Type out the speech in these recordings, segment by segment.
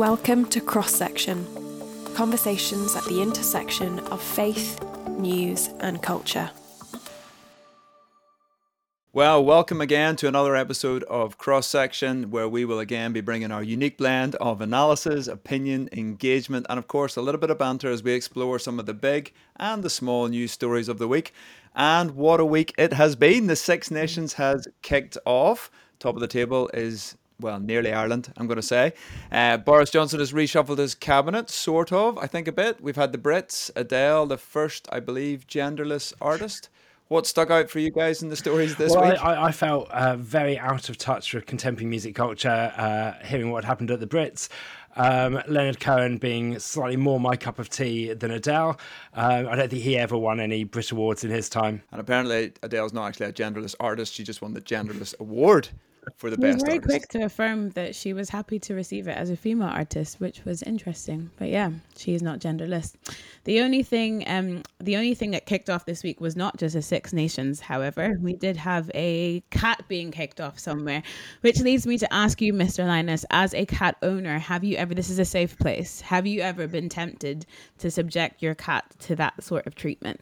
Welcome to Cross Section conversations at the intersection of faith, news, and culture. Well, welcome again to another episode of Cross Section, where we will again be bringing our unique blend of analysis, opinion, engagement, and of course a little bit of banter as we explore some of the big and the small news stories of the week. And what a week it has been! The Six Nations has kicked off. Top of the table is well, nearly Ireland, I'm going to say. Uh, Boris Johnson has reshuffled his cabinet, sort of, I think a bit. We've had the Brits, Adele, the first, I believe, genderless artist. What stuck out for you guys in the stories this well, week? I, I felt uh, very out of touch with contemporary music culture, uh, hearing what happened at the Brits. Um, Leonard Cohen being slightly more my cup of tea than Adele. Um, I don't think he ever won any Brit Awards in his time. And apparently, Adele's not actually a genderless artist. She just won the genderless award for the he best. very artist. quick to affirm that she was happy to receive it as a female artist, which was interesting. But yeah, she is not genderless. The only thing, um, the only thing that kicked off this week was not just a Six Nations. However, we did have a cat being kicked off somewhere, which leads me to ask you, Mr. Linus, as a cat owner, have you ever? This is a safe place. Have you ever been tempted to subject your cat to that sort of treatment?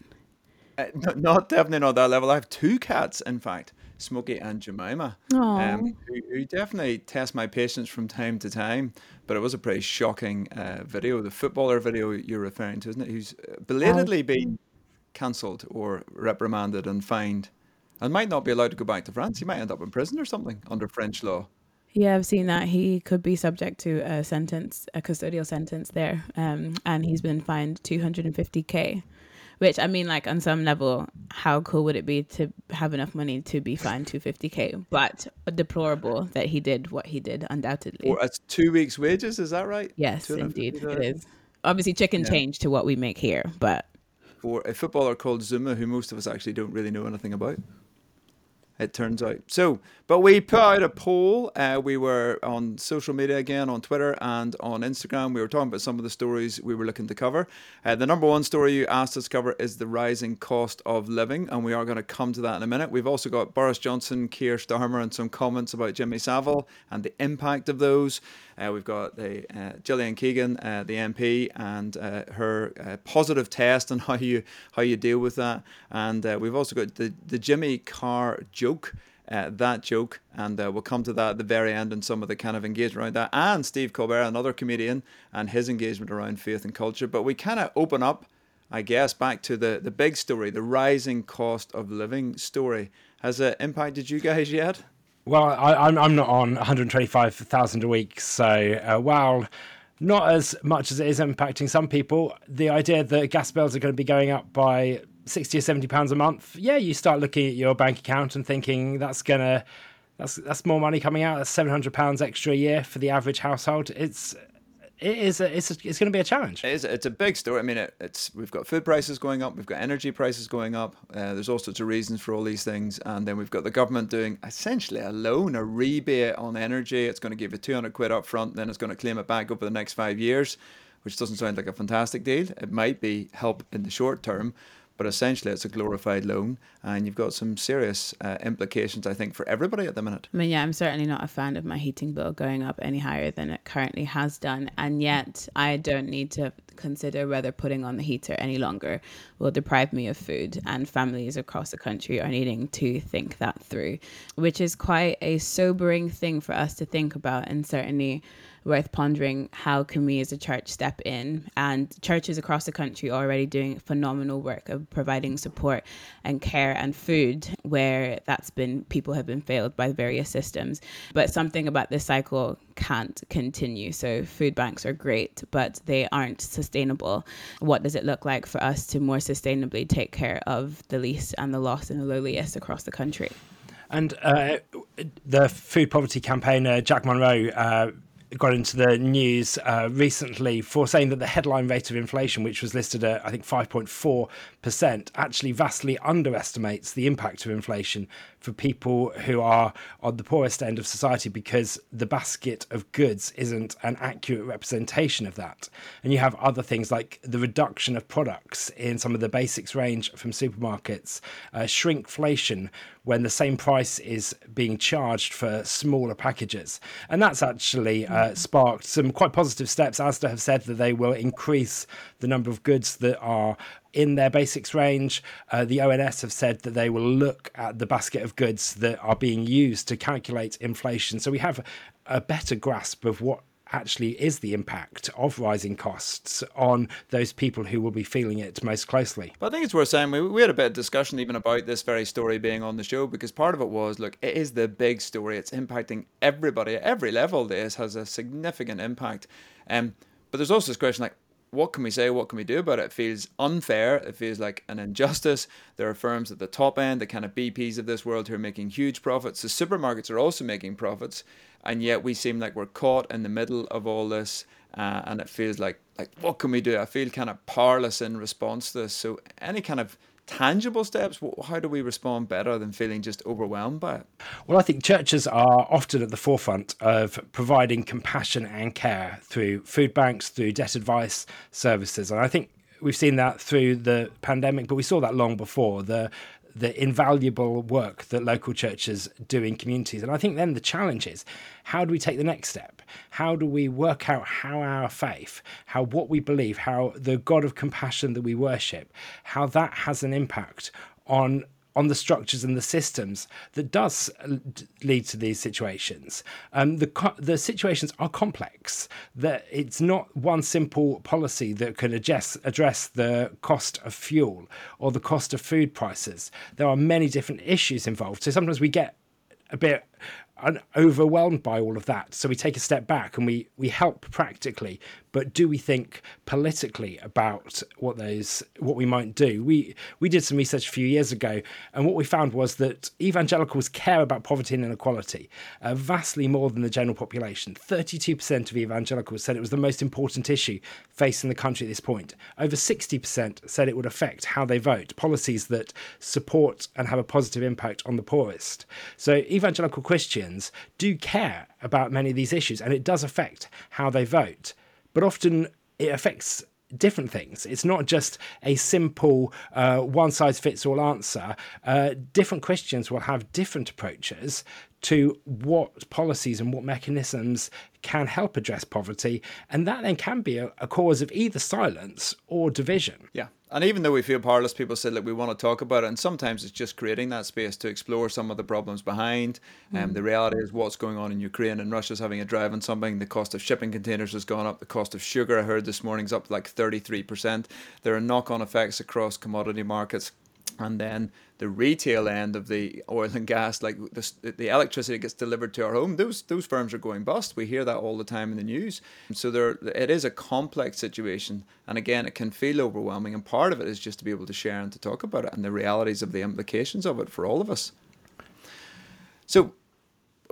Uh, no- not definitely not that level. I have two cats, in fact, Smokey and Jemima, um, who, who definitely test my patience from time to time. But it was a pretty shocking uh, video, the footballer video you're referring to, isn't it? Who's uh, belatedly been cancelled or reprimanded and fined, and might not be allowed to go back to France. He might end up in prison or something under French law. Yeah, I've seen that. He could be subject to a sentence, a custodial sentence there. Um, and he's been fined 250k, which I mean, like on some level, how cool would it be to have enough money to be fined 250k? But deplorable that he did what he did, undoubtedly. Or it's two weeks' wages, is that right? yes, indeed, it is. Obviously, chicken Yeah. change to what we make here, but for a footballer called Zouma, who most of us actually don't really know anything about. It turns out. So, but we put out a poll. Uh, we were on social media again, on Twitter and on Instagram. We were talking about some of the stories we were looking to cover. Uh, the number one story you asked us to cover is the rising cost of living, and we are going to come to that in a minute. We've also got Boris Johnson, Keir Starmer, and some comments about Jimmy Savile and the impact of those. Uh, we've got the uh, Gillian Keegan, uh, the MP, and uh, her positive test and how you how you deal with that. And we've also got the the Jimmy Carr joke. Uh, that joke, and uh, we'll come to that at the very end and some of the kind of engagement around that, and Steve Colbert, another comedian, and his engagement around faith and culture. But we kind of open up, I guess, back to the the big story, the rising cost of living story. Has it impacted you guys yet? Well, I, I'm I'm not on 125,000 a week, so uh, while not as much as it is impacting some people, the idea that gas bills are going to be going up by 60 or 70 pounds a month, yeah, you start looking at your bank account and thinking that's gonna that's that's more money coming out. That's 700 pounds extra a year for the average household. It's it is a, it's a, it's going to be a challenge. It is, it's a big story. I mean, it, it's we've got food prices going up, we've got energy prices going up. Uh, there's all sorts of reasons for all these things, and then we've got the government doing essentially a loan, a rebate on energy. It's going to give you 200 quid up front, then it's going to claim it back over the next five years, which doesn't sound like a fantastic deal. It might be help in the short term, but essentially it's a glorified loan, and you've got some serious uh, implications, I think, for everybody at the minute. I mean, yeah, I'm certainly not a fan of my heating bill going up any higher than it currently has done. And yet, I don't need to consider whether putting on the heater any longer will deprive me of food. And families across the country are needing to think that through, which is quite a sobering thing for us to think about. And certainly, worth pondering how can we as a church step in. And churches across the country are already doing phenomenal work of providing support and care and food where that's been people have been failed by various systems. But something about this cycle can't continue. So food banks are great but they aren't sustainable. What does it look like for us to more sustainably take care of the least and the lost and the lowliest across the country? And uh, the food poverty campaigner Jack Monroe uh, got into the news uh, recently for saying that the headline rate of inflation, which was listed at I think 5.4%, actually vastly underestimates the impact of inflation for people who are on the poorest end of society because the basket of goods isn't an accurate representation of that. And you have other things like the reduction of products in some of the basics range from supermarkets, uh, shrinkflation when the same price is being charged for smaller packages. And that's actually uh, uh, sparked some quite positive steps. Asda have said that they will increase the number of goods that are in their basics range. Uh, the ONS have said that they will look at the basket of goods that are being used to calculate inflation. So we have a better grasp of what actually is the impact of rising costs on those people who will be feeling it most closely. But I think it's worth saying we, we had a bit of discussion even about this very story being on the show because part of it was look, it is the big story. It's impacting everybody at every level. This has a significant impact. Um, but there's also this question like, what can we say? What can we do about it? It feels unfair. It feels like an injustice. There are firms at the top end, the kind of BPs of this world, who are making huge profits. The supermarkets are also making profits, and yet we seem like we're caught in the middle of all this. Uh, and it feels like like what can we do? I feel kind of powerless in response to this. So any kind of tangible steps? How do we respond better than feeling just overwhelmed by it? Well, I think churches are often at the forefront of providing compassion and care through food banks, through debt advice services. And I think we've seen that through the pandemic, but we saw that long before. The the invaluable work that local churches do in communities. And I think then the challenge is how do we take the next step? How do we work out how our faith, how what we believe, how the God of compassion that we worship, how that has an impact on on the structures and the systems that does lead to these situations. Um, the the situations are complex. That it's not one simple policy that can address address the cost of fuel or the cost of food prices. There are many different issues involved. So sometimes we get a bit overwhelmed by all of that. So we take a step back and we we help practically, but do we think politically about what those what we might do? We we did some research a few years ago, and what we found was that evangelicals care about poverty and inequality uh, vastly more than the general population. Thirty-two percent of evangelicals said it was the most important issue facing the country at this point. Over sixty percent said it would affect how they vote, policies that support and have a positive impact on the poorest. So evangelical Christians do care about many of these issues, and it does affect how they vote but often it affects different things. It's not just a simple uh, one size fits all answer. Uh, different Christians will have different approaches to what policies and what mechanisms can help address poverty. And that then can be a, a cause of either silence or division. Yeah. And even though we feel powerless, people say that we want to talk about it. And sometimes it's just creating that space to explore some of the problems behind. And um, mm. the reality is what's going on in Ukraine and Russia's having a drive on something. The cost of shipping containers has gone up. The cost of sugar, I heard this morning, is up like 33%. There are knock on effects across commodity markets and then the retail end of the oil and gas, like the, the electricity gets delivered to our home, those those firms are going bust. We hear that all the time in the news. So there, it is a complex situation, and again, it can feel overwhelming. And part of it is just to be able to share and to talk about it and the realities of the implications of it for all of us. So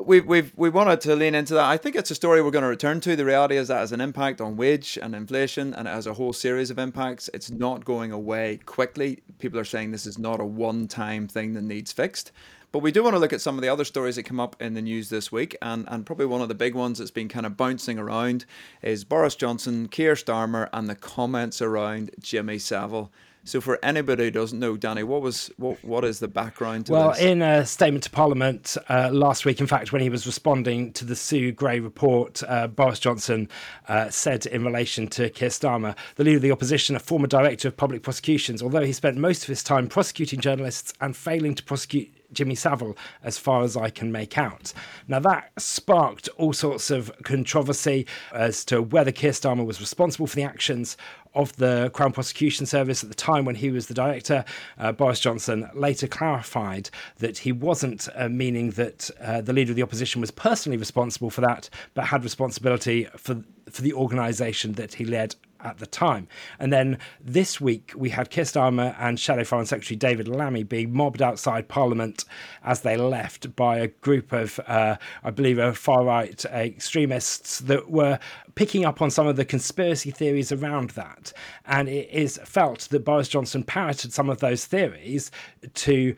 we we've we wanted to lean into that. I think it's a story we're going to return to. The reality is that has an impact on wage and inflation, and it has a whole series of impacts. It's not going away quickly. People are saying this is not a one-time thing that needs fixed. But we do want to look at some of the other stories that come up in the news this week, and, and probably one of the big ones that's been kind of bouncing around is Boris Johnson, Keir Starmer, and the comments around Jimmy Savile. So, for anybody who doesn't know, Danny, what was what what is the background to well, this? Well, in a statement to Parliament uh, last week, in fact, when he was responding to the Sue Gray report, uh, Boris Johnson uh, said in relation to Keir Starmer, the leader of the opposition, a former director of public prosecutions, although he spent most of his time prosecuting journalists and failing to prosecute Jimmy Savile, as far as I can make out. Now, that sparked all sorts of controversy as to whether Keir Starmer was responsible for the actions of the Crown Prosecution Service at the time when he was the director. Uh, Boris Johnson later clarified that he wasn't uh, meaning that uh, the leader of the opposition was personally responsible for that, but had responsibility for for the organisation that he led at the time. And then this week we had Keir Starmer and Shadow Foreign Secretary David Lammy being mobbed outside Parliament as they left by a group of, uh, I believe, far right extremists that were picking up on some of the conspiracy theories around that. And it is felt that Boris Johnson parroted some of those theories to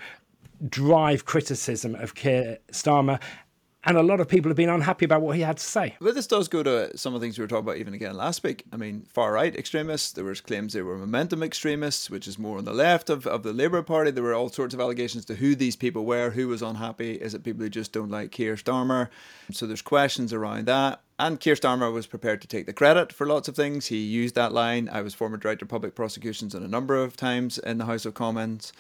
drive criticism of Keir Starmer and a lot of people have been unhappy about what he had to say. But this does go to some of the things we were talking about even again last week. I mean, far right extremists, there was claims they were momentum extremists, which is more on the left of, of the Labour Party. There were all sorts of allegations to who these people were, who was unhappy. Is it people who just don't like Keir Starmer? So there's questions around that. And Keir Starmer was prepared to take the credit for lots of things. He used that line. I was former director of public prosecutions in a number of times in the House of Commons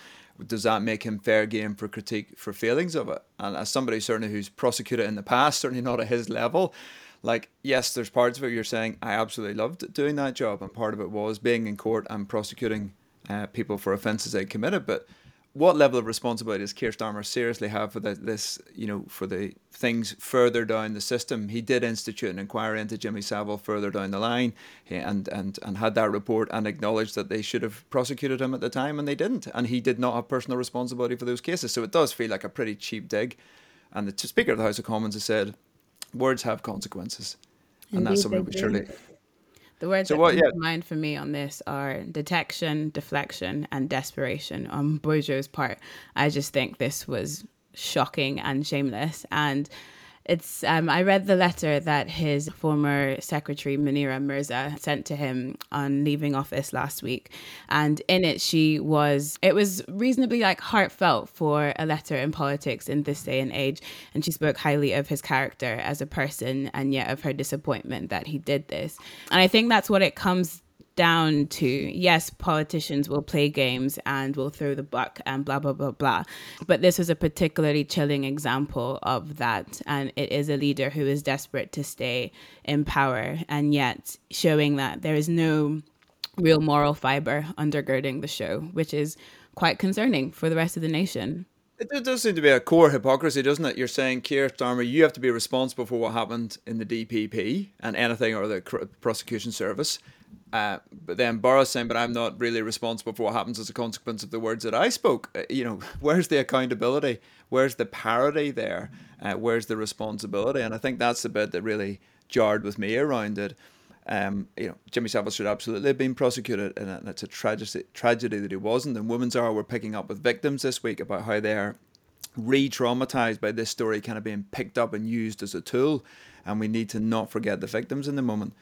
does that make him fair game for critique for failings of it? And as somebody certainly who's prosecuted in the past, certainly not at his level, like yes, there's parts of it you're saying I absolutely loved doing that job, and part of it was being in court and prosecuting uh, people for offences they committed, but what level of responsibility does Keir Starmer seriously have for the, this, you know, for the things further down the system? He did institute an inquiry into Jimmy Savile further down the line and, and, and had that report and acknowledged that they should have prosecuted him at the time and they didn't. And he did not have personal responsibility for those cases. So it does feel like a pretty cheap dig. And the Speaker of the House of Commons has said, words have consequences. And Indeed, that's something we surely. The words So that what- come yeah. to mind for me on this are detection, deflection, and desperation on Bojo's part. I just think this was shocking and shameless. And it's um, I read the letter that his former secretary Munira Mirza sent to him on leaving office last week, and in it she was it was reasonably like heartfelt for a letter in politics in this day and age, and she spoke highly of his character as a person and yet of her disappointment that he did this, and I think that's what it comes down to yes, politicians will play games and will throw the buck and blah, blah, blah, blah. But this was a particularly chilling example of that. And it is a leader who is desperate to stay in power and yet showing that there is no real moral fiber undergirding the show, which is quite concerning for the rest of the nation. It does- seem to be a core hypocrisy, doesn't it? You're saying, Keir Starmer, you have to be responsible for what happened in the DPP and anything or the prosecution service. Uh, but then Boris saying, but I'm not really responsible for what happens as a consequence of the words that I spoke. Uh, you know, where's the accountability? Where's the parity there? Uh, where's the responsibility? And I think that's the bit that really jarred with me around it. Um, you know, Jimmy Savile should absolutely have been prosecuted, and it's a tragedy, tragedy that he wasn't. And Women's Hour were picking up with victims this week about how they're re-traumatized by this story kind of being picked up and used as a tool, and we need to not forget the victims in the moment.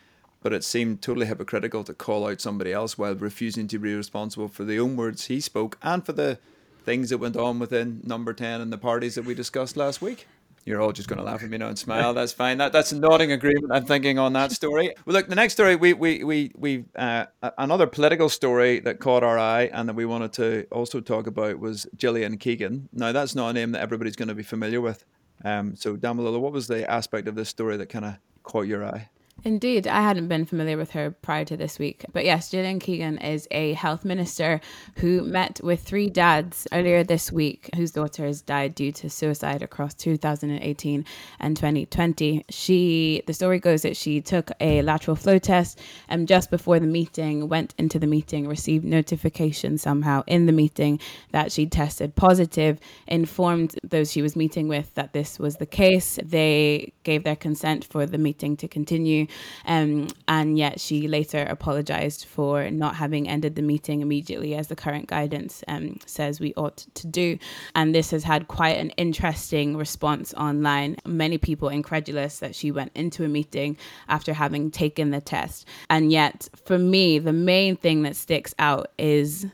But it seemed totally hypocritical to call out somebody else while refusing to be responsible for the own words he spoke and for the things that went on within Number Ten and the parties that we discussed last week. You're all just going to laugh at me now and smile. That's fine. That that's a nodding agreement. I'm thinking on that story. Well, look, the next story we we we we uh, another political story that caught our eye and that we wanted to also talk about was Gillian Keegan. Now, that's not a name that everybody's going to be familiar with. Um, so, Damilola, what was the aspect of this story that kind of caught your eye? Indeed, I hadn't been familiar with her prior to this week. But yes, Gillian Keegan is a health minister who met with three dads earlier this week whose daughters died due to suicide across 2018 and 2020. She, the story goes that she took a lateral flow test and just before the meeting, went into the meeting, received notification somehow in the meeting that she tested positive, informed those she was meeting with that this was the case. They gave their consent for the meeting to continue. Um, and yet she later apologized for not having ended the meeting immediately, as the current guidance um, says we ought to do. And this has had quite an interesting response online. Many people incredulous that she went into a meeting after having taken the test. And yet, for me, the main thing that sticks out is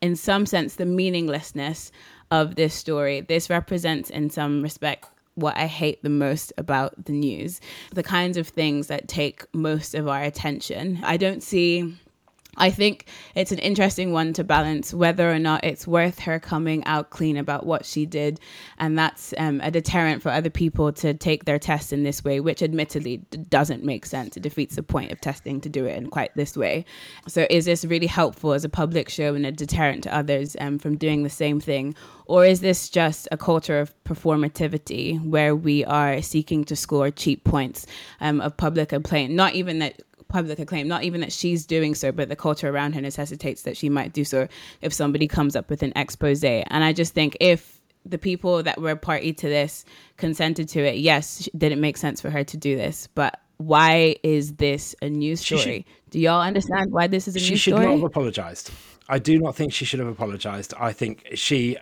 in some sense the meaninglessness of this story. This represents, in some respect, what I hate the most about the news the kinds of things that take most of our attention. I don't see. I think it's an interesting one to balance whether or not it's worth her coming out clean about what she did. And that's um, a deterrent for other people to take their tests in this way, which admittedly doesn't make sense. It defeats the point of testing to do it in quite this way. So, is this really helpful as a public show and a deterrent to others um, from doing the same thing? Or is this just a culture of performativity where we are seeking to score cheap points um, of public acclaim? Not even that public acclaim, not even that she's doing so, but the culture around her necessitates that she might do so if somebody comes up with an expose. And I just think if the people that were party to this consented to it, yes, did it make sense for her to do this? But why is this a news She should- story? Do y'all understand why this is a news story? she should not have apologized. I do not think she should have apologized. I think she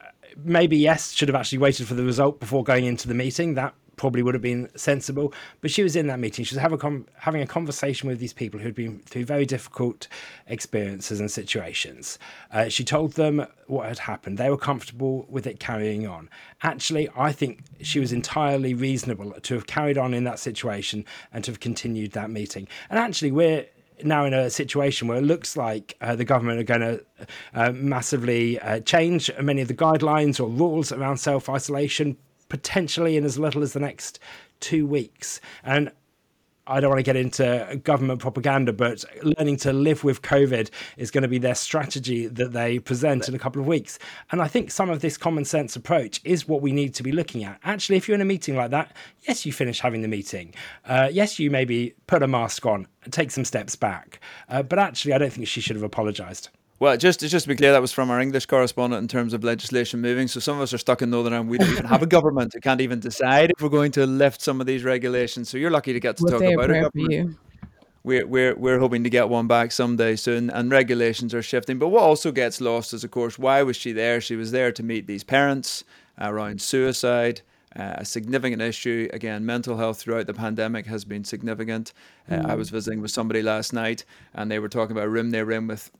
maybe yes should have actually waited for the result before going into the meeting. That probably would have been sensible. But she was in that meeting. She was having a, having a conversation with these people who'd been through very difficult experiences and situations. Uh, she told them what had happened. They were comfortable with it carrying on. Actually, I think she was entirely reasonable to have carried on in that situation and to have continued that meeting. And actually, we're now in a situation where it looks like uh, the government are going to uh, massively uh, change many of the guidelines or rules around self isolation, potentially in as little as the next two weeks. And I don't want to get into government propaganda, but learning to live with COVID is going to be their strategy that they present in a couple of weeks. And I think some of this common sense approach is what we need to be looking at. Actually, if you're in a meeting like that, yes, you finish having the meeting. Uh, yes, you maybe put a mask on and take some steps back. Uh, but actually, I don't think she should have apologized. Well, just just to be clear, that was from our English correspondent in terms of legislation moving. So some of us are stuck in Northern Ireland. We don't even have a government. We can't even decide if we're going to lift some of these regulations. So you're lucky to get to talk about it. You? We're, we're, we're hoping to get one back someday soon, and regulations are shifting. But what also gets lost is, of course, why was she there? She was there to meet these parents around suicide. Uh, a significant issue. Again, mental health throughout the pandemic has been significant. Uh, mm. I was visiting with somebody last night, and they were talking about a room they were in with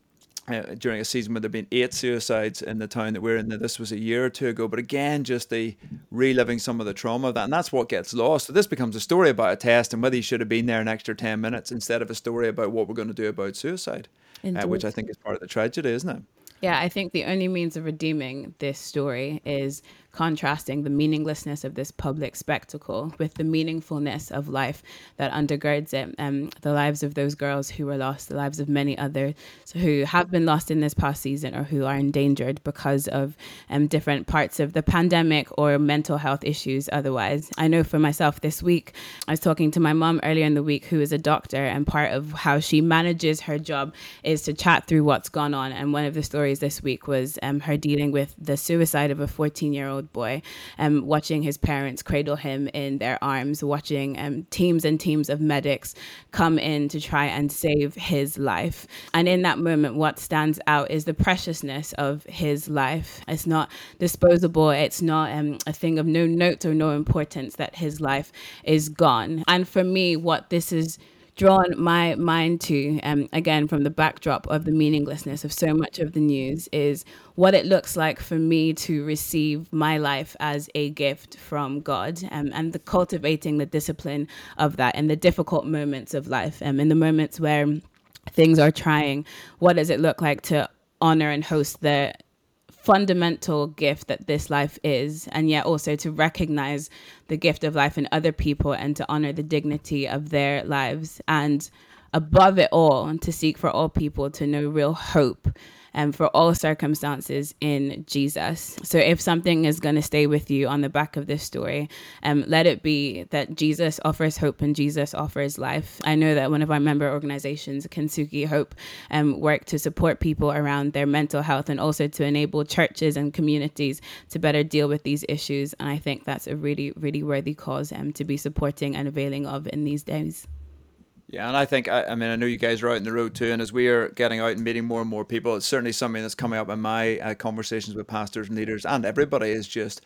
uh, during a season where there have been eight suicides in the town that we're in. This was a year or two ago, but again, just the reliving some of the trauma of that, and that's what gets lost. So this becomes a story about a test and whether you should have been there an extra ten minutes instead of a story about what we're going to do about suicide, uh, which I think is part of the tragedy, isn't it? Yeah, I think the only means of redeeming this story is contrasting the meaninglessness of this public spectacle with the meaningfulness of life that undergirds it. Um, the lives of those girls who were lost, the lives of many others who have been lost in this past season or who are endangered because of um, different parts of the pandemic or mental health issues otherwise. I know for myself this week, I was talking to my mom earlier in the week who is a doctor, and part of how she manages her job is to chat through what's gone on. And one of the stories this week was um, her dealing with the suicide of a 14 year old old boy, um, watching his parents cradle him in their arms, watching um, teams and teams of medics come in to try and save his life. And in that moment, what stands out is the preciousness of his life. It's not disposable, it's not um, a thing of no note or no importance that his life is gone. And for me, what this is drawn my mind to, um, again, from the backdrop of the meaninglessness of so much of the news, is what it looks like for me to receive my life as a gift from God um, and the cultivating the discipline of that in the difficult moments of life, um, in the moments where things are trying. What does it look like to honor and host the fundamental gift that this life is, and yet also to recognize the gift of life in other people and to honor the dignity of their lives. And above it all, to seek for all people to know real hope and for all circumstances in Jesus. So if something is going to stay with you on the back of this story, um, let it be that Jesus offers hope and Jesus offers life. I know that one of our member organizations, Kintsugi Hope, um, work to support people around their mental health and also to enable churches and communities to better deal with these issues. And I think that's a really, really worthy cause um, to be supporting and availing of in these days. Yeah, and I think I, I, mean I know you guys are out in the road too, and as we are getting out and meeting more and more people, it's certainly something that's coming up in my uh, conversations with pastors and leaders, and everybody is just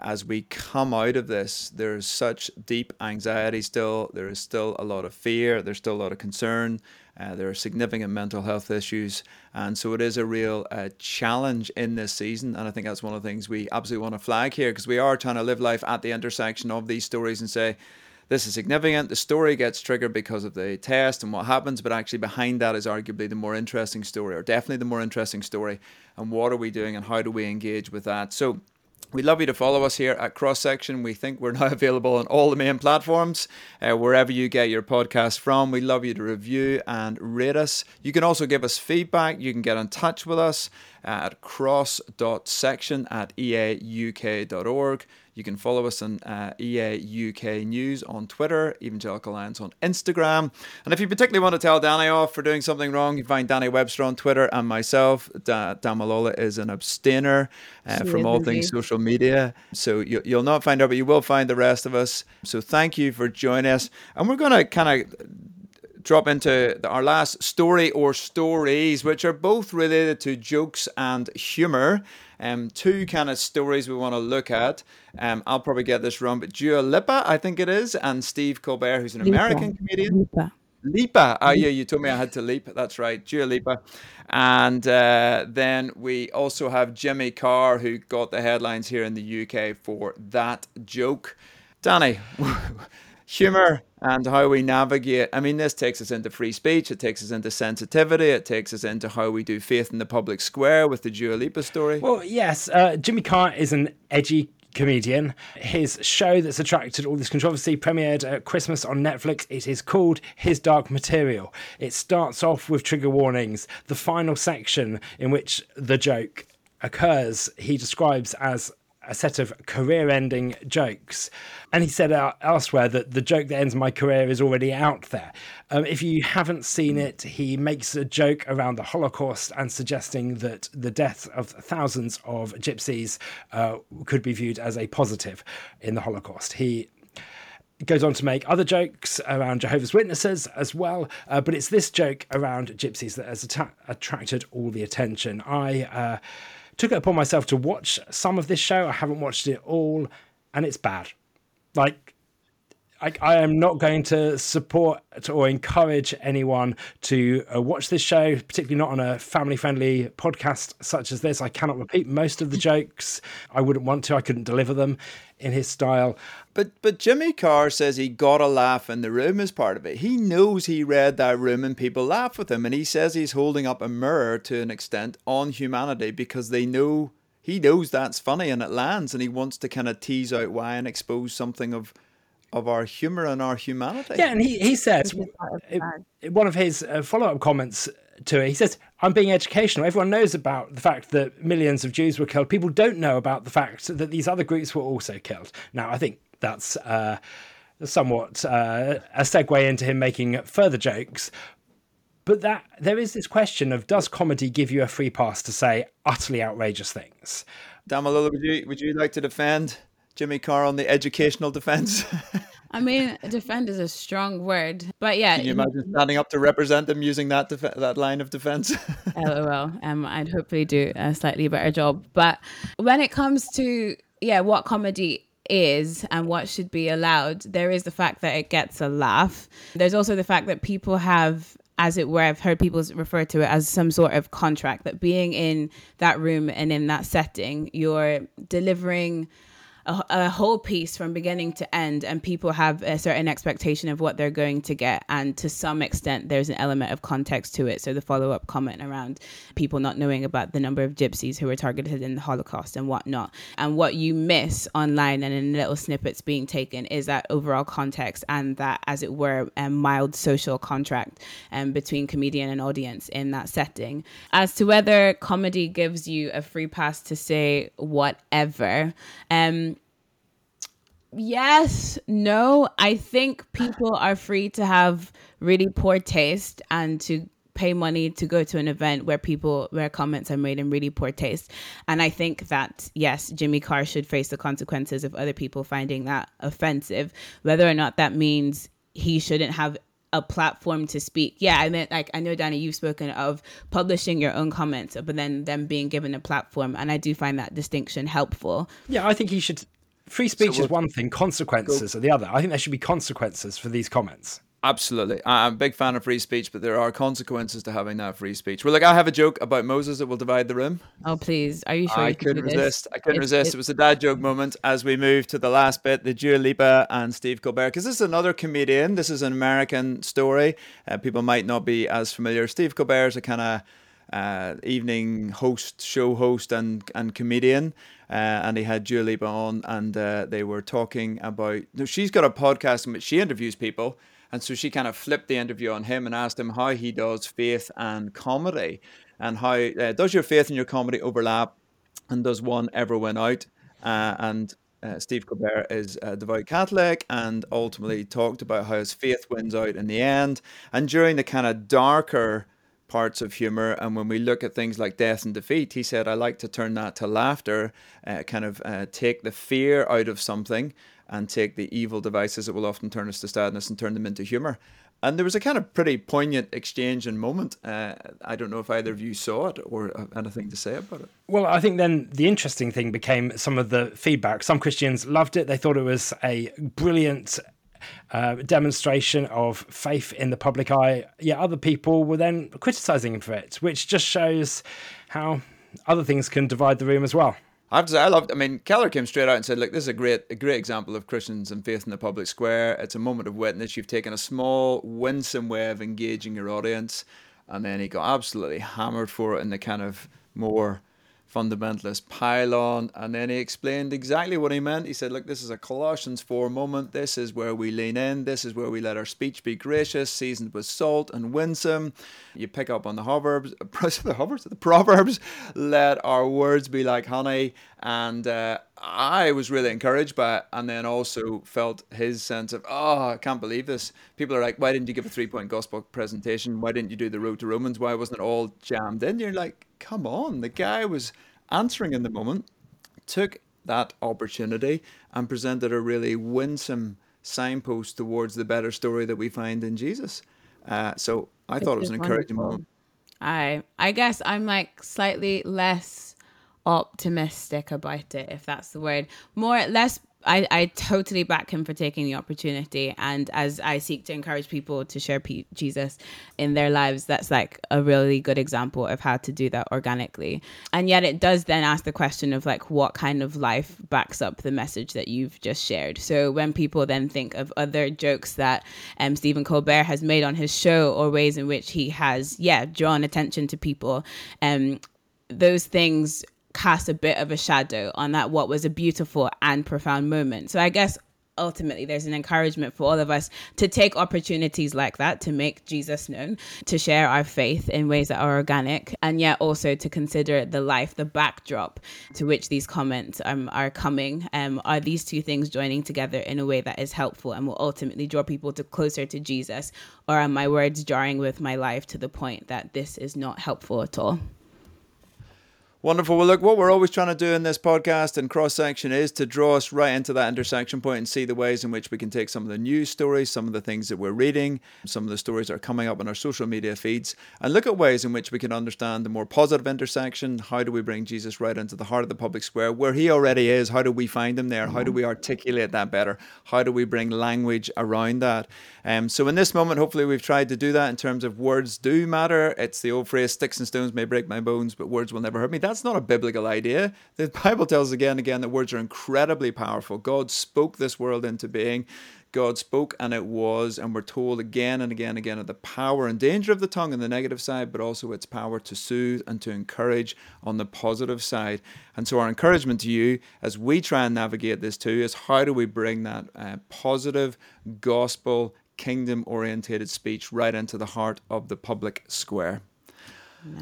as we come out of this, there's such deep anxiety still. There is still a lot of fear. There's still a lot of concern. Uh, there are significant mental health issues, and so it is a real uh, challenge in this season. And I think that's one of the things we absolutely want to flag here because we are trying to live life at the intersection of these stories and say this is significant. The story gets triggered because of the test and what happens, but actually behind that is arguably the more interesting story, or definitely the more interesting story. And what are we doing and how do we engage with that? So We'd love you to follow us here at Cross Section. We think we're now available on all the main platforms, uh, wherever you get your podcast from. We'd love you to review and rate us. You can also give us feedback. You can get in touch with us at cross.section at eauk.org. You can follow us on uh, EA UK News on Twitter, Evangelical Alliance on Instagram. And if you particularly want to tell Danny off for doing something wrong, you find Danny Webster on Twitter and myself. Da- Damilola is an abstainer uh, from all things social media. So you, you'll not find out, but you will find the rest of us. So thank you for joining us. And we're going to kind of drop into our last story or stories, which are both related to jokes and humor. Um, two kind of stories we want to look at. Um, I'll probably get this wrong, but Dua Lipa, I think it is, and Steve Colbert, who's an Lipa. American comedian. Lipa. Lipa. Oh, yeah, you told me I had to leap. That's right. Dua Lipa. And uh, then we also have Jimmy Carr, who got the headlines here in the UK for that joke. Danny, humor and how we navigate. I mean, this takes us into free speech, it takes us into sensitivity, it takes us into how we do faith in the public square with the Dua Lipa story. Well, yes, uh, Jimmy Carr is an edgy comedian. His show that's attracted all this controversy premiered at Christmas on Netflix. It is called His Dark Material. It starts off with trigger warnings. The final section in which the joke occurs, he describes as a set of career ending jokes. And he said uh, elsewhere that the joke that ends my career is already out there. Um, if you haven't seen it, he makes a joke around the Holocaust and suggesting that the death of thousands of gypsies uh, could be viewed as a positive in the Holocaust. He goes on to make other jokes around Jehovah's Witnesses as well, uh, but it's this joke around gypsies that has atta- attracted all the attention. I uh, took it upon myself to watch some of this show. I haven't watched it all, and it's bad. Like, I, I am not going to support or encourage anyone to uh, watch this show, particularly not on a family friendly podcast such as this. I cannot repeat most of the jokes. I wouldn't want to, I couldn't deliver them in his style. But but Jimmy Carr says he got a laugh in the room as part of it. He knows he read that room and people laugh with him, and he says he's holding up a mirror to an extent on humanity because they know he knows that's funny and it lands, and he wants to kind of tease out why and expose something of of our humor and our humanity. Yeah, and he he says one of his uh, follow up comments to it. He says, "I'm being educational. Everyone knows about the fact that millions of Jews were killed. People don't know about the fact that these other groups were also killed." Now, I think that's uh, somewhat uh, a segue into him making further jokes. But that there is this question of does comedy give you a free pass to say utterly outrageous things? Damilola, would you would you like to defend Jimmy Carr on the educational defense? I mean, defend is a strong word, but yeah. Can you imagine standing up to represent them using that def- that line of defense? LOL. Um, I'd hopefully do a slightly better job. But when it comes to yeah, what comedy is and what should be allowed, there is the fact that it gets a laugh. There's also the fact that people have as it were, I've heard people refer to it as some sort of contract that being in that room and in that setting, you're delivering a, a, whole piece from beginning to end and people have a certain expectation of what they're going to get and to some extent there's an element of context to it. So the follow-up comment around people not knowing about the number of gypsies who were targeted in the holocaust and whatnot and what you miss online and in little snippets being taken is that overall context and that as it were a mild social contract um, between comedian and audience in that setting. As to whether comedy gives you a free pass to say whatever um yes, no. I think people are free to have really poor taste and to pay money to go to an event where people where comments are made in really poor taste. And I think that yes, Jimmy Carr should face the consequences of other people finding that offensive, whether or not that means he shouldn't have a platform to speak. Yeah, I meant like I know Danny, you've spoken of publishing your own comments, but then them being given a platform, and I do find that distinction helpful. Yeah, I think he should free speech so is one thing, consequences are the other. I think there should be consequences for these comments. Absolutely. I'm a big fan of free speech, but there are consequences to having that free speech. Well, like, I have a joke about Moses that will divide the room. Oh, please. Are you sure? I you couldn't resist. I couldn't it's, resist. It's... It was a dad joke moment as we move to the last bit the Dua Lipa and Steve Colbert, because this is another comedian. This is an American story. Uh, people might not be as familiar. Steve Colbert is a kind of uh, evening host, show host, and, and comedian and he had Lipa on, and uh, they were talking about. No, she's got a podcast in which she interviews people, and so she kind of flipped the interview on him and asked him how he does faith and comedy, and how uh, does your faith and your comedy overlap, and does one ever win out? Uh, and uh, Steve Colbert is a devout Catholic and ultimately talked about how his faith wins out in the end. And during the kind of darker parts of humor. And when we look at things like death and defeat, he said, I like to turn that to laughter, uh, kind of uh, take the fear out of something and take the evil devices that will often turn us to sadness and turn them into humor. And there was a kind of pretty poignant exchange and moment. Uh, I don't know if either of you saw it or have anything to say about it. Well, I think then the interesting thing became some of the feedback. Some Christians loved it. They thought it was a brilliant uh, demonstration of faith in the public eye. Yet other people were then criticizing him for it, which just shows how other things can divide the room as well. I have to say, I loved. I mean, Keller came straight out and said, "Look, this is a great, a great example of Christians and faith in the public square. It's a moment of witness. You've taken a small, winsome way of engaging your audience." And then he got absolutely hammered for it in the kind of more fundamentalist pylon. And then he explained exactly what he meant. He said, Look, this is a Colossians 4 moment. This is where we lean in. This is where we let our speech be gracious, seasoned with salt and winsome. You pick up on the proverbs, the proverbs, the proverbs. Let our words be like honey. And uh, I was really encouraged by it, and then also felt his sense of, oh, I can't believe this. People are like, why didn't you give a three point gospel presentation? Why didn't you do the road to Romans? Why wasn't it all jammed in? You're like, come on. The guy was answering in the moment, took that opportunity, and presented a really winsome signpost towards the better story that we find in Jesus. Uh, so I thought it was an encouraging moment. I I guess I'm like slightly less optimistic about it, if that's the word. More, less. I, I totally back him for taking the opportunity. And as I seek to encourage people to share P- Jesus in their lives, that's like a really good example of how to do that organically. And yet it does then ask the question of like, what kind of life backs up the message that you've just shared? So when people then think of other jokes that um, Stephen Colbert has made on his show or ways in which he has, yeah, drawn attention to people, um, those things cast a bit of a shadow on that what was a beautiful and profound moment. So I guess ultimately there's an encouragement for all of us to take opportunities like that to make Jesus known, to share our faith in ways that are organic, and yet also to consider the life, the backdrop to which these comments um, are coming. Um, are these two things joining together in a way that is helpful and will ultimately draw people to closer to Jesus, or are my words jarring with my life to the point that this is not helpful at all? Wonderful. Well, look, what we're always trying to do in this podcast and cross section is to draw us right into that intersection point and see the ways in which we can take some of the news stories, some of the things that we're reading, some of the stories that are coming up on our social media feeds, and look at ways in which we can understand the more positive intersection. How do we bring Jesus right into the heart of the public square where he already is? How do we find him there? How do we articulate that better? How do we bring language around that? Um, so, in this moment, hopefully, we've tried to do that in terms of words do matter. It's the old phrase, sticks and stones may break my bones, but words will never hurt me. That's not a biblical idea. The Bible tells again and again that words are incredibly powerful. God spoke this world into being. God spoke and it was, and we're told again and again and again of the power and danger of the tongue on the negative side, but also its power to soothe and to encourage on the positive side. And so, our encouragement to you as we try and navigate this too is how do we bring that uh, positive gospel, kingdom orientated speech right into the heart of the public square?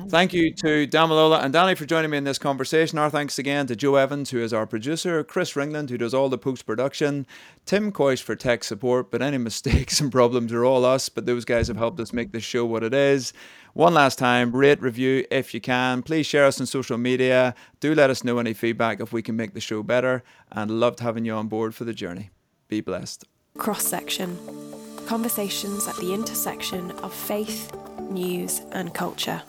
Thank you to Damilola and Danny for joining me in this conversation. Our thanks again to Joe Evans, who is our producer, Chris Ringland, who does all the post production, Tim Coyce for tech support. But any mistakes and problems are all us, but those guys have helped us make this show what it is. One last time, rate, review if you can. Please share us on social media. Do let us know any feedback if we can make the show better. And loved having you on board for the journey. Be blessed. Cross section. Conversations at the intersection of faith, news, and culture.